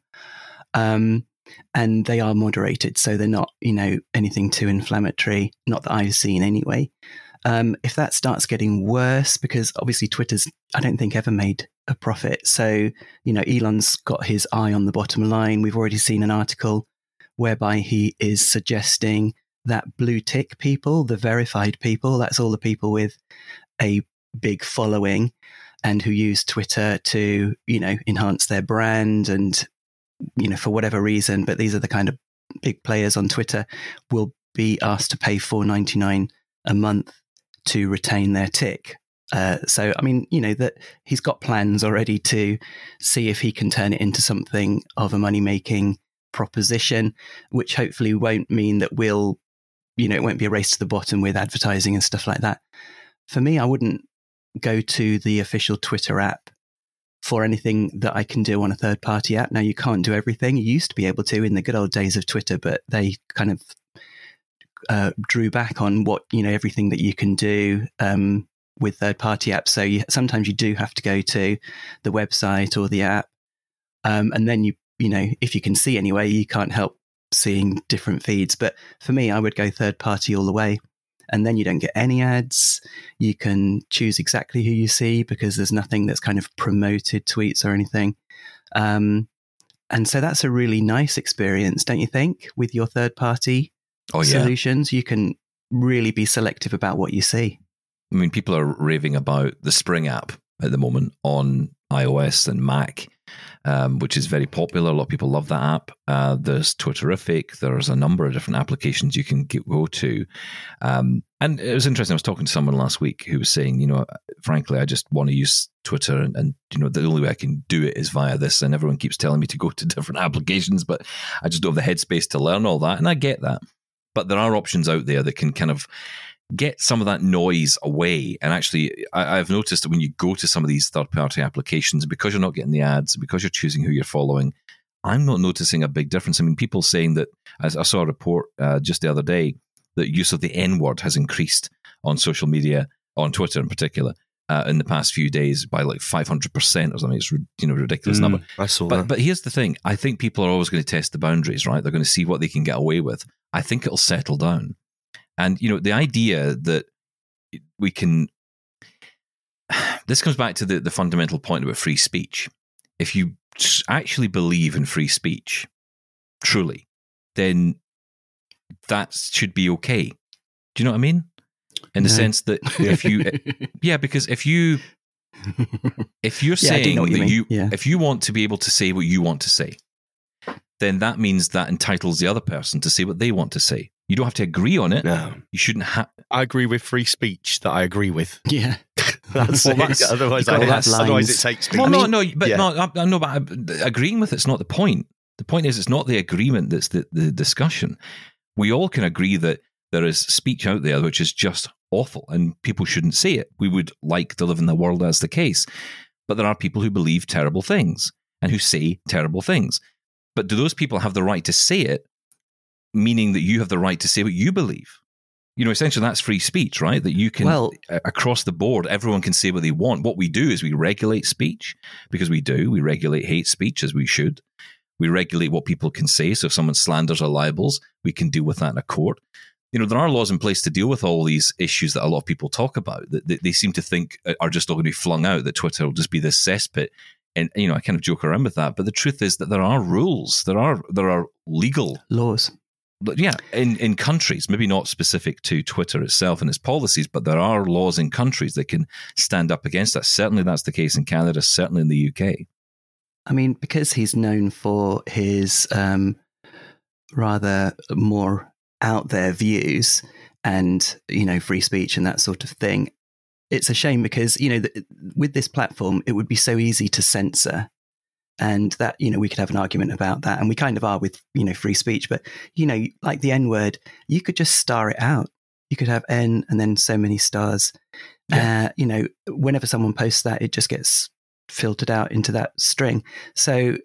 Um, and they are moderated, so they're not, you know, anything too inflammatory. Not that I've seen anyway. Um, if that starts getting worse, because obviously Twitter's, I don't think ever made a profit. So, you know, Elon's got his eye on the bottom line. We've already seen an article whereby he is suggesting that blue tick people, the verified people, that's all the people with a big following and who use Twitter to, you know, enhance their brand and, you know, for whatever reason, but these are the kind of big players on Twitter will be asked to pay four ninety nine a month to retain their tick. Uh, so, I mean, you know, that he's got plans already to see if he can turn it into something of a money making proposition, which hopefully won't mean that we'll, you know, it won't be a race to the bottom with advertising and stuff like that. For me, I wouldn't go to the official Twitter app for anything that I can do on a third party app. Now, you can't do everything. You used to be able to in the good old days of Twitter, but they kind of uh, drew back on what you know everything that you can do um, with third party apps. So you, sometimes you do have to go to the website or the app, um, and then you you know if you can see anyway, you can't help seeing different feeds. But for me, I would go third party all the way. And then you don't get any ads. You can choose exactly who you see because there's nothing that's kind of promoted tweets or anything. Um, and so that's a really nice experience, don't you think, with your third party Oh yeah. solutions? You can really be selective about what you see. I mean, people are raving about the Spring app at the moment on iOS and Mac, um, which is very popular. A lot of people love that app. Uh, there's Twitterrific. There's a number of different applications you can get, go to. Um, and it was interesting. I was talking to someone last week who was saying, you know, frankly, I just want to use Twitter, and, and you know, the only way I can do it is via this. And everyone keeps telling me to go to different applications, but I just don't have the headspace to learn all that. And I get that but there are options out there that can kind of get some of that noise away. And actually, I, have noticed that when you go to some of these third party applications, because you're not getting the ads, because you're choosing who you're following, I'm not noticing a big difference. I mean, people saying that, as I saw a report uh, just the other day, that use of the N word has increased on social media, on Twitter in particular. Uh, in the past few days, by like five hundred percent or something, it's you know ridiculous Mm, number. I saw But that. but here's the thing: I think people are always going to test the boundaries, right? They're going to see what they can get away with. I think it'll settle down, and you know the idea that we can. This comes back to the the fundamental point about free speech. If you actually believe in free speech, truly, then that should be okay. Do you know what I mean? In the No. sense that if you, eh, yeah, because if you if you're Yeah, saying know what you that mean. you Yeah. if you want to be able to say what you want to say then that means that entitles the other person to say what they want to say you don't have to agree on it no, you shouldn't have I agree with free speech that I agree with. yeah. That's Well, it. that's- otherwise, I, gotta otherwise it takes me. well I no mean- no but yeah. no I, I know but agreeing with it's not the point the point is it's not the agreement that's the, the discussion we all can agree that there is speech out there which is just awful and people shouldn't say it we would like to live in the world as the case but there are people who believe terrible things and who say terrible things but do those people have the right to say it meaning that you have the right to say what you believe. You know essentially that's free speech right? That you can Well- across the board everyone can say what they want. What we do is we regulate speech because we do. We regulate hate speech as we should. We regulate what people can say. So if someone slanders or libels we can deal with that in a court. You know there are laws in place to deal with all these issues that a lot of people talk about that that they seem to think uh, are just all going to be flung out that twitter will just be this cesspit. And you know i kind of joke around with that but the truth is that there are rules. There are there are legal Laws. But yeah, in, in countries, maybe not specific to Twitter itself and its policies, but there are laws in countries that can stand up against that. Certainly, that's the case in Canada, certainly in the UK. I mean, because he's known for his um, rather more out there views and, you know, free speech and that sort of thing, it's a shame because, you know, th- with this platform, it would be so easy to censor. And that, you know, we could have an argument about that. And we kind of are with, you know, free speech. But, you know, like the N word, you could just star it out. You could have N and then so many stars. Uh, you know, whenever someone posts that, it just gets filtered out into that string. So,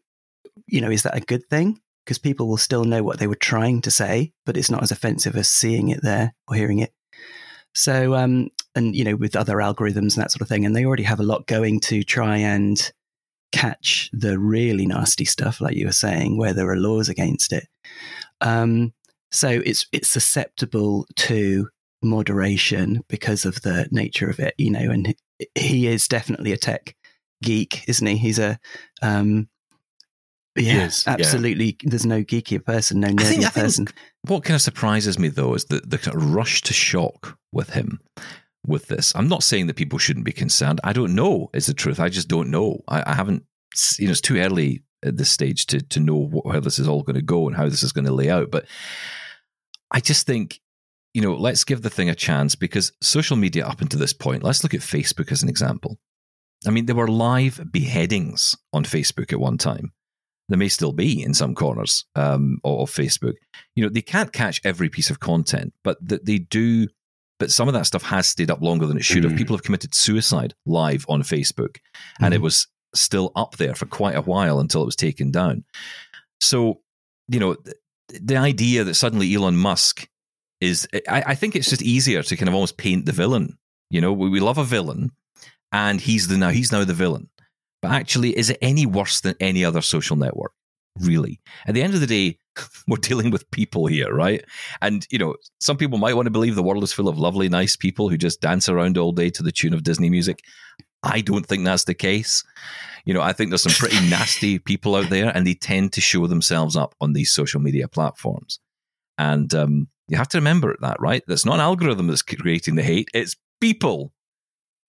you know, is that a good thing? Because people will still know what they were trying to say, but it's not as offensive as seeing it there or hearing it. So, um, and you know, with other algorithms and that sort of thing, and they already have a lot going to try and catch the really nasty stuff, like you were saying, where there are laws against it. Um, so it's it's susceptible to moderation because of the nature of it, you know. And he is definitely a tech geek, isn't he? He's a um, yeah, is, yeah. absolutely. There's no geekier person, no I think, nerdier person. what kind of surprises me though is the, the kind of rush to shock with him with this. I'm not saying that people shouldn't be concerned. I don't know is the truth. I just don't know. I, I haven't, you know, it's too early at this stage to, to know what, how this is all going to go and how this is going to lay out. But I just think, you know, let's give the thing a chance because social media up until this point, let's look at Facebook as an example. I mean, there were live beheadings on Facebook at one time. There may still be in some corners um, of, of Facebook. You know, they can't catch every piece of content, but that they do. But some of that stuff has stayed up longer than it should have. Mm. People have committed suicide live on Facebook, and it Mm. was still up there for quite a while until it was taken down. So, you know, th- the idea that suddenly Elon Musk is, I, I think it's just easier to kind of almost paint the villain. You know, we, we love a villain, and he's the now he's now the villain. But actually, is it any worse than any other social network? Really? At the end of the day, we're dealing with people here, right? And you know, some people might want to believe the world is full of lovely, nice people who just dance around all day to the tune of Disney music. I don't think that's the case. You know, I think there's some pretty nasty people out there, and they tend to show themselves up on these social media platforms. And um, you have to remember that, right? That's not an algorithm that's creating the hate; it's people,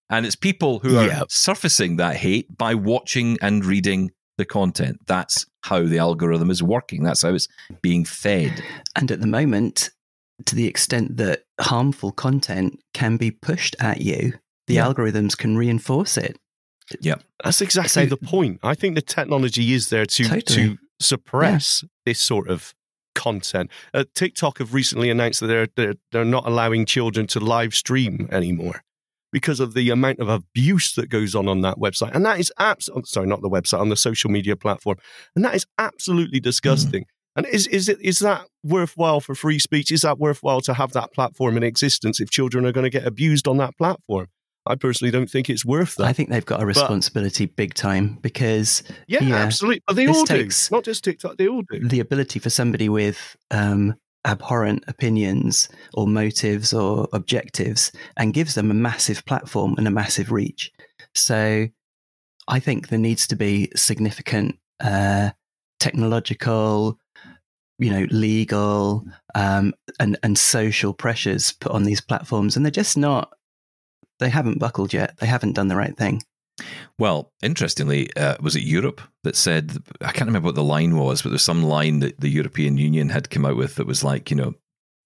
and it's people who are surfacing that hate by watching and reading the content. That's how the algorithm is working. That's how it's being fed. And at the moment, to the extent that harmful content can be pushed at you, the Yeah. algorithms can reinforce it. Yeah. That's exactly So- the point. I think the technology is there to Totally. to suppress this sort of content. Uh, TikTok have recently announced that they're, they're they're not allowing children to live stream anymore because of the amount of abuse that goes on on that website, and that is absolutely sorry, not the website on the social media platform, and that is absolutely disgusting. And is is it is that worthwhile for free speech? Is that worthwhile to have that platform in existence if children are going to get abused on that platform? I personally don't think it's worth that. I think they've got a responsibility big time because Yeah, Yeah. absolutely. But they all do. Not just TikTok, they all do. the ability for somebody with um, abhorrent opinions or motives or objectives and gives them a massive platform and a massive reach. So I think there needs to be significant uh, technological, you know, legal um, and and social pressures put on these platforms, and they're just not. They haven't buckled yet. They haven't done the right thing. Well, interestingly, uh, was it Europe that said, I can't remember what the line was, but there's some line that the European Union had come out with that was like, you know,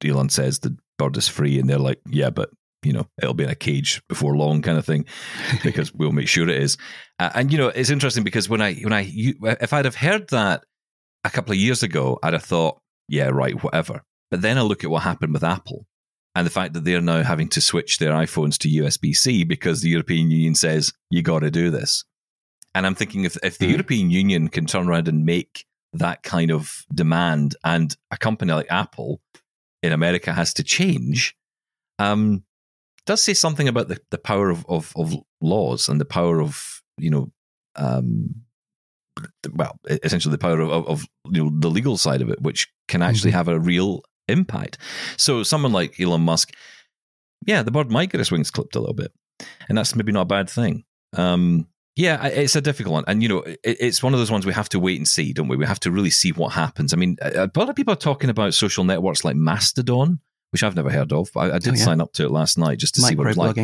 Elon says the bird is free. And they're like, yeah, but, you know, it'll be in a cage before long kind of thing because we'll make sure it is. Uh, and, you know, it's interesting because when I, when I, you, if I'd have heard that a couple of years ago, I'd have thought, yeah, right, whatever. But then I look at what happened with Apple and the fact that they're now having to switch their iPhones to USB C because the European Union says you got to do this. And I'm thinking if if the Mhm. European Union can turn around and make that kind of demand, and a company like Apple in America has to change, um, does say something about the, the power of, of of laws and the power of you know. Um, well, essentially the power of, of, of you know the legal side of it, which can actually Mhm. have a real impact. So someone like Elon Musk, yeah, the bird might get his wings clipped a little bit, and that's maybe not a bad thing. Um, yeah, it's a difficult one, and you know, it's one of those ones we have to wait and see, don't we? We have to really see what happens. I mean, a lot of people are talking about social networks like Mastodon, which I've never heard of. But I, did Oh, yeah. sign up to it last night just to see what it's like.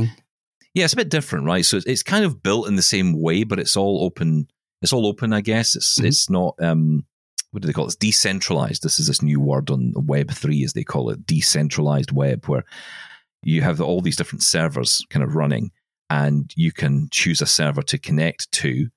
Yeah, it's a bit different, right? So it's, kind of built in the same way, but it's all open. It's all open, I guess. It's Mhm. it's not um, what do they call it? It's decentralized. This is this new word on Web three, as they call it, decentralized web, where you have all these different servers kind of running, and you can choose a server to connect to.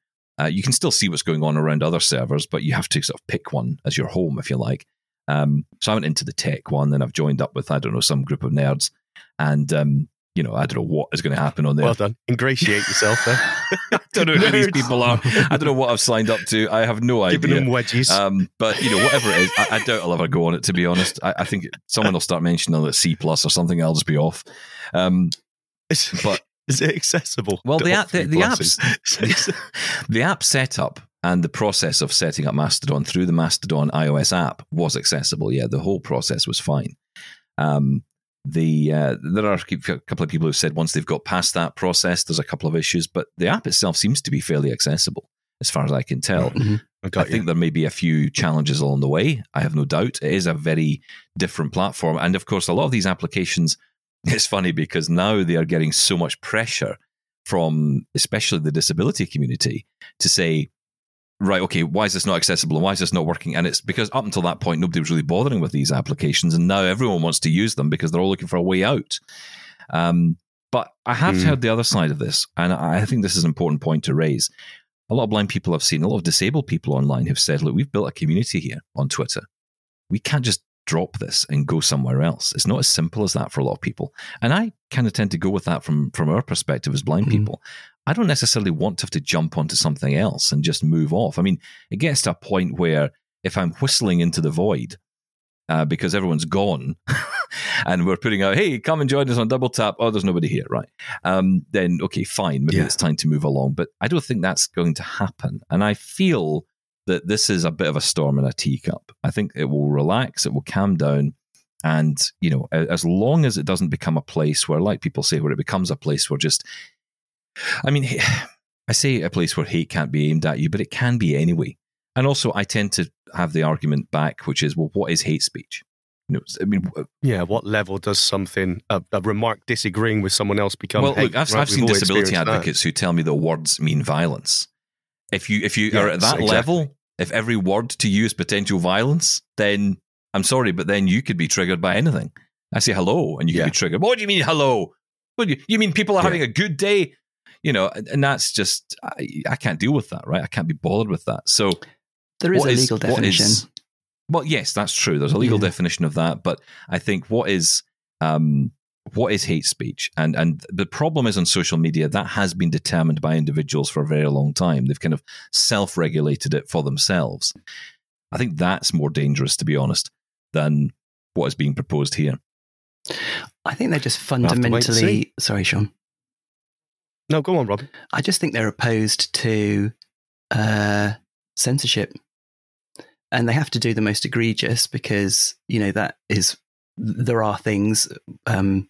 Uh, you can still see what's going on around other servers, but you have to sort of pick one as your home, if you like. Um, so I went into the tech one, and I've joined up with I don't know some group of nerds, and um, you know I don't know what is going to happen on there. Well done. Ingratiate yourself there. I don't know who these people are. I don't know what I've signed up to. I have no Giving idea. them wedges. Um, but you know, whatever it is, I, I doubt I'll ever go on it. To be honest, I, I think someone will start mentioning that C plus or something. I'll just be off. Um, but Is it accessible? Well, the app, the, the apps, the app setup and the process of setting up Mastodon through the Mastodon iOS app was accessible. Yeah, the whole process was fine. Um, the uh, there are a couple of people who have said once they've got past that process, there's a couple of issues, but the app itself seems to be fairly accessible as far as I can tell. Mhm. I I think there may be a few challenges along the way. I have no doubt. It is a very different platform. And of course, a lot of these applications, it's funny because now they are getting so much pressure from especially the disability community to say, right, okay, why is this not accessible and why is this not working? And it's because up until that point, nobody was really bothering with these applications. And now everyone wants to use them because they're all looking for a way out. Um, but I have Hmm. heard the other side of this. And I think this is an important point to raise a lot of blind people I've seen, a lot of disabled people online have said, look, we've built a community here on Twitter. We can't just drop this and go somewhere else. It's not as simple as that for a lot of people. And I kind of tend to go with that from, from our perspective as blind Mhm. people. I don't necessarily want to have to jump onto something else and just move off. I mean, it gets to a point where if I'm whistling into the void uh, because everyone's gone and we're putting out, hey, come and join us on Double Tap. Oh, there's nobody here, right? Um, then, okay, fine. Maybe Yeah. it's time to move along. But I don't think that's going to happen. And I feel that this is a bit of a storm in a teacup. I think it will relax, it will calm down. And, you know, as long as it doesn't become a place where, like people say, where it becomes a place where just, I mean, I say a place where hate can't be aimed at you, but it can be anyway. And also, I tend to have the argument back, which is, well, what is hate speech? You know, I mean, Yeah, what level does something a, a remark disagreeing with someone else become? well, hate, look, I've, right? I've seen disability experienced that. advocates who tell me that words mean violence. If you if you are at that exactly. level, if every word to you is potential violence, then I'm sorry, but then you could be triggered by anything. I say hello, and you Yeah. could be triggered. What do you mean hello? What do you, you mean people are Yeah. having a good day? You know, and, that's just I, I can't deal with that, right? I can't be bothered with that. So There is a legal what definition. is- well, yes, that's true. There's a legal Yeah. definition of that, but I think what is um, what is hate speech, and and the problem is on social media that has been determined by individuals for a very long time. They've kind of self-regulated it for themselves. I think that's more dangerous, to be honest, than what is being proposed here. I think they're just have to wait and fundamentally. Sorry, Sean. No, go on, Rob. I just think they're opposed to uh, censorship, and they have to do the most egregious because you know that is there are things, um,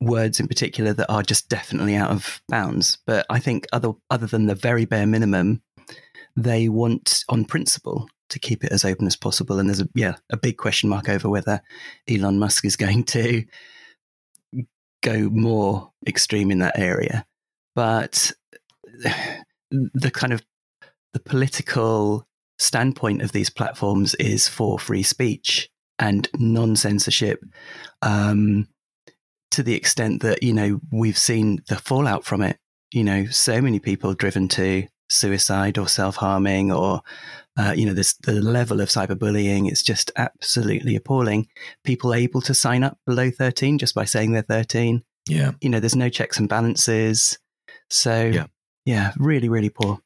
words in particular that are just definitely out of bounds. But I think other other than the very bare minimum, they want on principle to keep it as open as possible. And there's a yeah a big question mark over whether Elon Musk is going to go more extreme in that area. But the kind of the political standpoint of these platforms is for free speech and non censorship. Um, to the extent that you know we've seen the fallout from it. You know, so many people driven to suicide or self harming, or uh, you know, this the level of cyberbullying. It's just absolutely appalling. People able to sign up below thirteen just by saying they're thirteen. Yeah. You know, there's no checks and balances. So Yeah. yeah, really, really poor.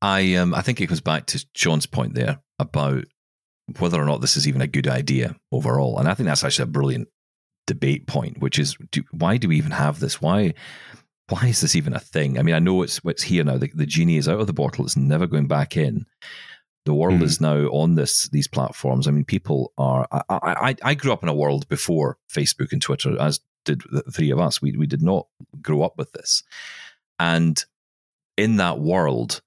I um I think it goes back to Sean's point there about whether or not this is even a good idea overall, and I think that's actually a brilliant debate point. Which is, do, why do we even have this? Why why is this even a thing? I mean, I know it's it's here now. The, the genie is out of the bottle. It's never going back in. The world Mhm. is now on this these platforms. I mean, people are. I, I I grew up in a world before Facebook and Twitter, as did the three of us. We we did not grow up with this, and in that world,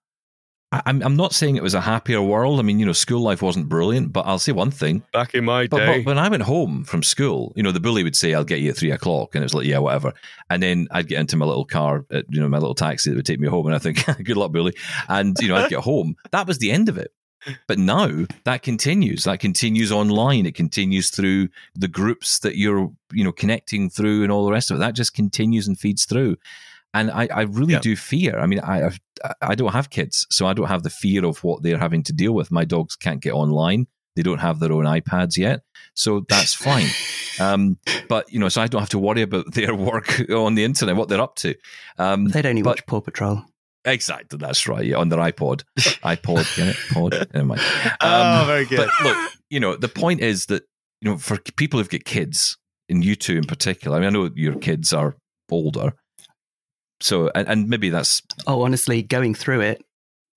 I'm I'm not saying it was a happier world. I mean, you know, school life wasn't brilliant, but I'll say one thing. Back in my But, day, but when I went home from school, you know, the bully would say, "I'll get you at three o'clock," and it was like, "Yeah, whatever." And then I'd get into my little car, uh, you know, my little taxi that would take me home, and I think, "Good luck, bully," and you know, I'd get home. That was the end of it. But now that continues. That continues online. It continues through the groups that you're, you know, connecting through, and all the rest of it. That just continues and feeds through. And I, I really Yeah. do fear. I mean, I, I've, don't have kids, so I don't have the fear of what they're having to deal with. My dogs can't get online. They don't have their own iPads yet, so that's fine. Um, but you know, so I don't have to worry about their work on the internet, what they're up to. Um, They'd only but- watch Paw Patrol. exactly, that's right. Yeah, on their iPod, iPod, get it? Pod. Never mind. oh, Um, very good. but look, you know, the point is that you know, for people who've got kids, and you two in particular. I mean, I know your kids are older, So, and, and maybe that's Oh, honestly, going through it,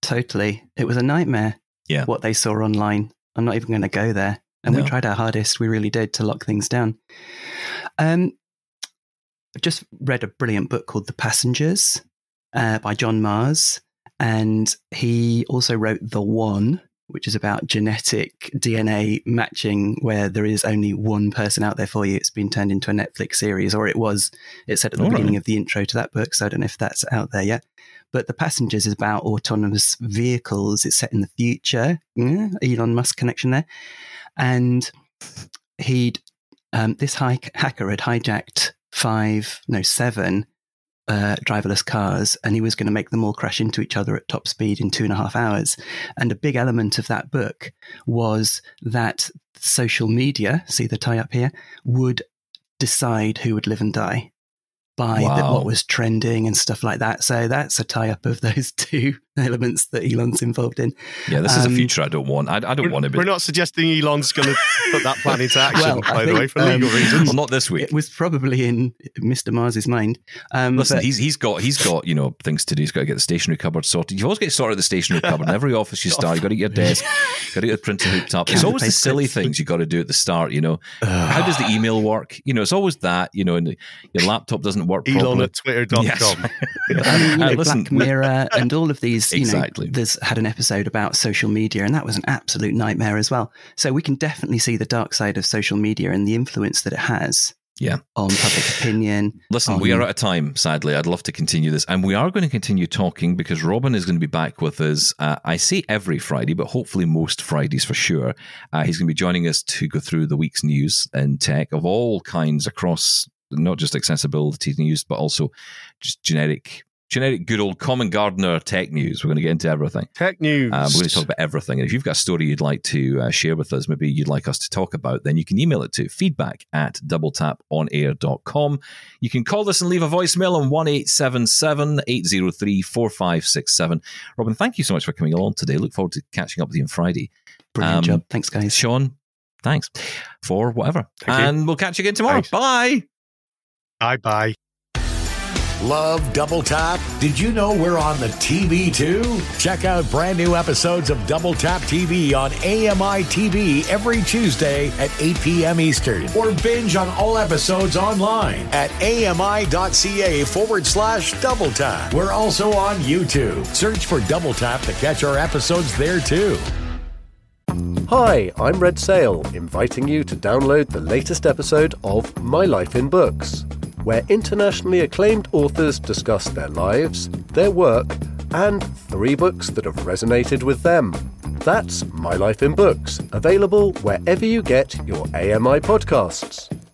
totally. It was a nightmare. Yeah. What they saw online. I'm not even going to go there. And No. we tried our hardest. We really did to lock things down. Um, I just read a brilliant book called The Passengers uh, by John Marrs. And he also wrote The One, which is about genetic DNA matching, where there is only one person out there for you. It's been turned into a Netflix series, or it was. It said at the All beginning right. of the intro to that book. So I don't know if that's out there yet. But The Passengers is about autonomous vehicles. It's set in the future. Yeah, Elon Musk connection there. And he'd, um, this hi- hacker had hijacked five, no, seven uh, driverless cars, and he was going to make them all crash into each other at top speed in two and a half hours. And a big element of that book was that social media, see the tie up here, would decide who would live and die by the, what was trending and stuff like that. So that's a tie up of those two elements that Elon's involved in. yeah. This is a Um, future I don't want. I, I don't We're, want to be. we're not suggesting Elon's going to put that plan into action, Well, I by the think, way, for legal um, reasons. Well, not this week. It was probably in Mr. Marrs's mind. Um, Listen, but- he's he's got he's got you know things to do. He's got to get the stationery cupboard sorted. You've always got to sort out the stationery cupboard. In every office you start, you got to get your desk, got to get the printer hooked up. It's always the silly clips. things you got to do at the start. You know, how does the email work? You know, it's always that. You know, and your laptop doesn't work Elon properly. at twitter.com. Yes. I mean, you know, Uh, listen, Black Mirror and all of these, you Exactly. know, there's had an episode about social media, and that was an absolute nightmare as well. So we can definitely see the dark side of social media and the influence that it has Yeah. on public opinion. Listen, we are out of time, sadly. I'd love to continue this. And we are going to continue talking because Robin is going to be back with us. Uh, I say every Friday, but hopefully most Fridays for sure. Uh, he's going to be joining us to go through the week's news in tech of all kinds across not just accessibility news, but also just generic, generic, good old common gardener tech news. We're going to get into everything. Tech news. Um, we're going to talk about everything. And if you've got a story you'd like to uh, share with us, maybe you'd like us to talk about, then you can email it to feedback at doubletaponair.com. You can call us and leave a voicemail on 1 833 4567. Robin, thank you so much for coming along today. Look forward to catching up with you on Friday. Brilliant um, job. Thanks, guys. Sean, thanks for whatever. Thank you. and we'll catch you again tomorrow. Thanks. Bye. Bye bye. Love Double Tap? Did you know we're on the TV too? Check out brand new episodes of Double Tap TV on AMI TV every Tuesday at 8 p.m. Eastern. Or binge on all episodes online at ami.ca forward slash double tap. We're also on YouTube. Search for Double Tap to catch our episodes there too. Hi, I'm Red Sail, inviting you to download the latest episode of My Life in Books, where internationally acclaimed authors discuss their lives, their work, and three books that have resonated with them. That's My Life in Books, available wherever you get your AMI podcasts.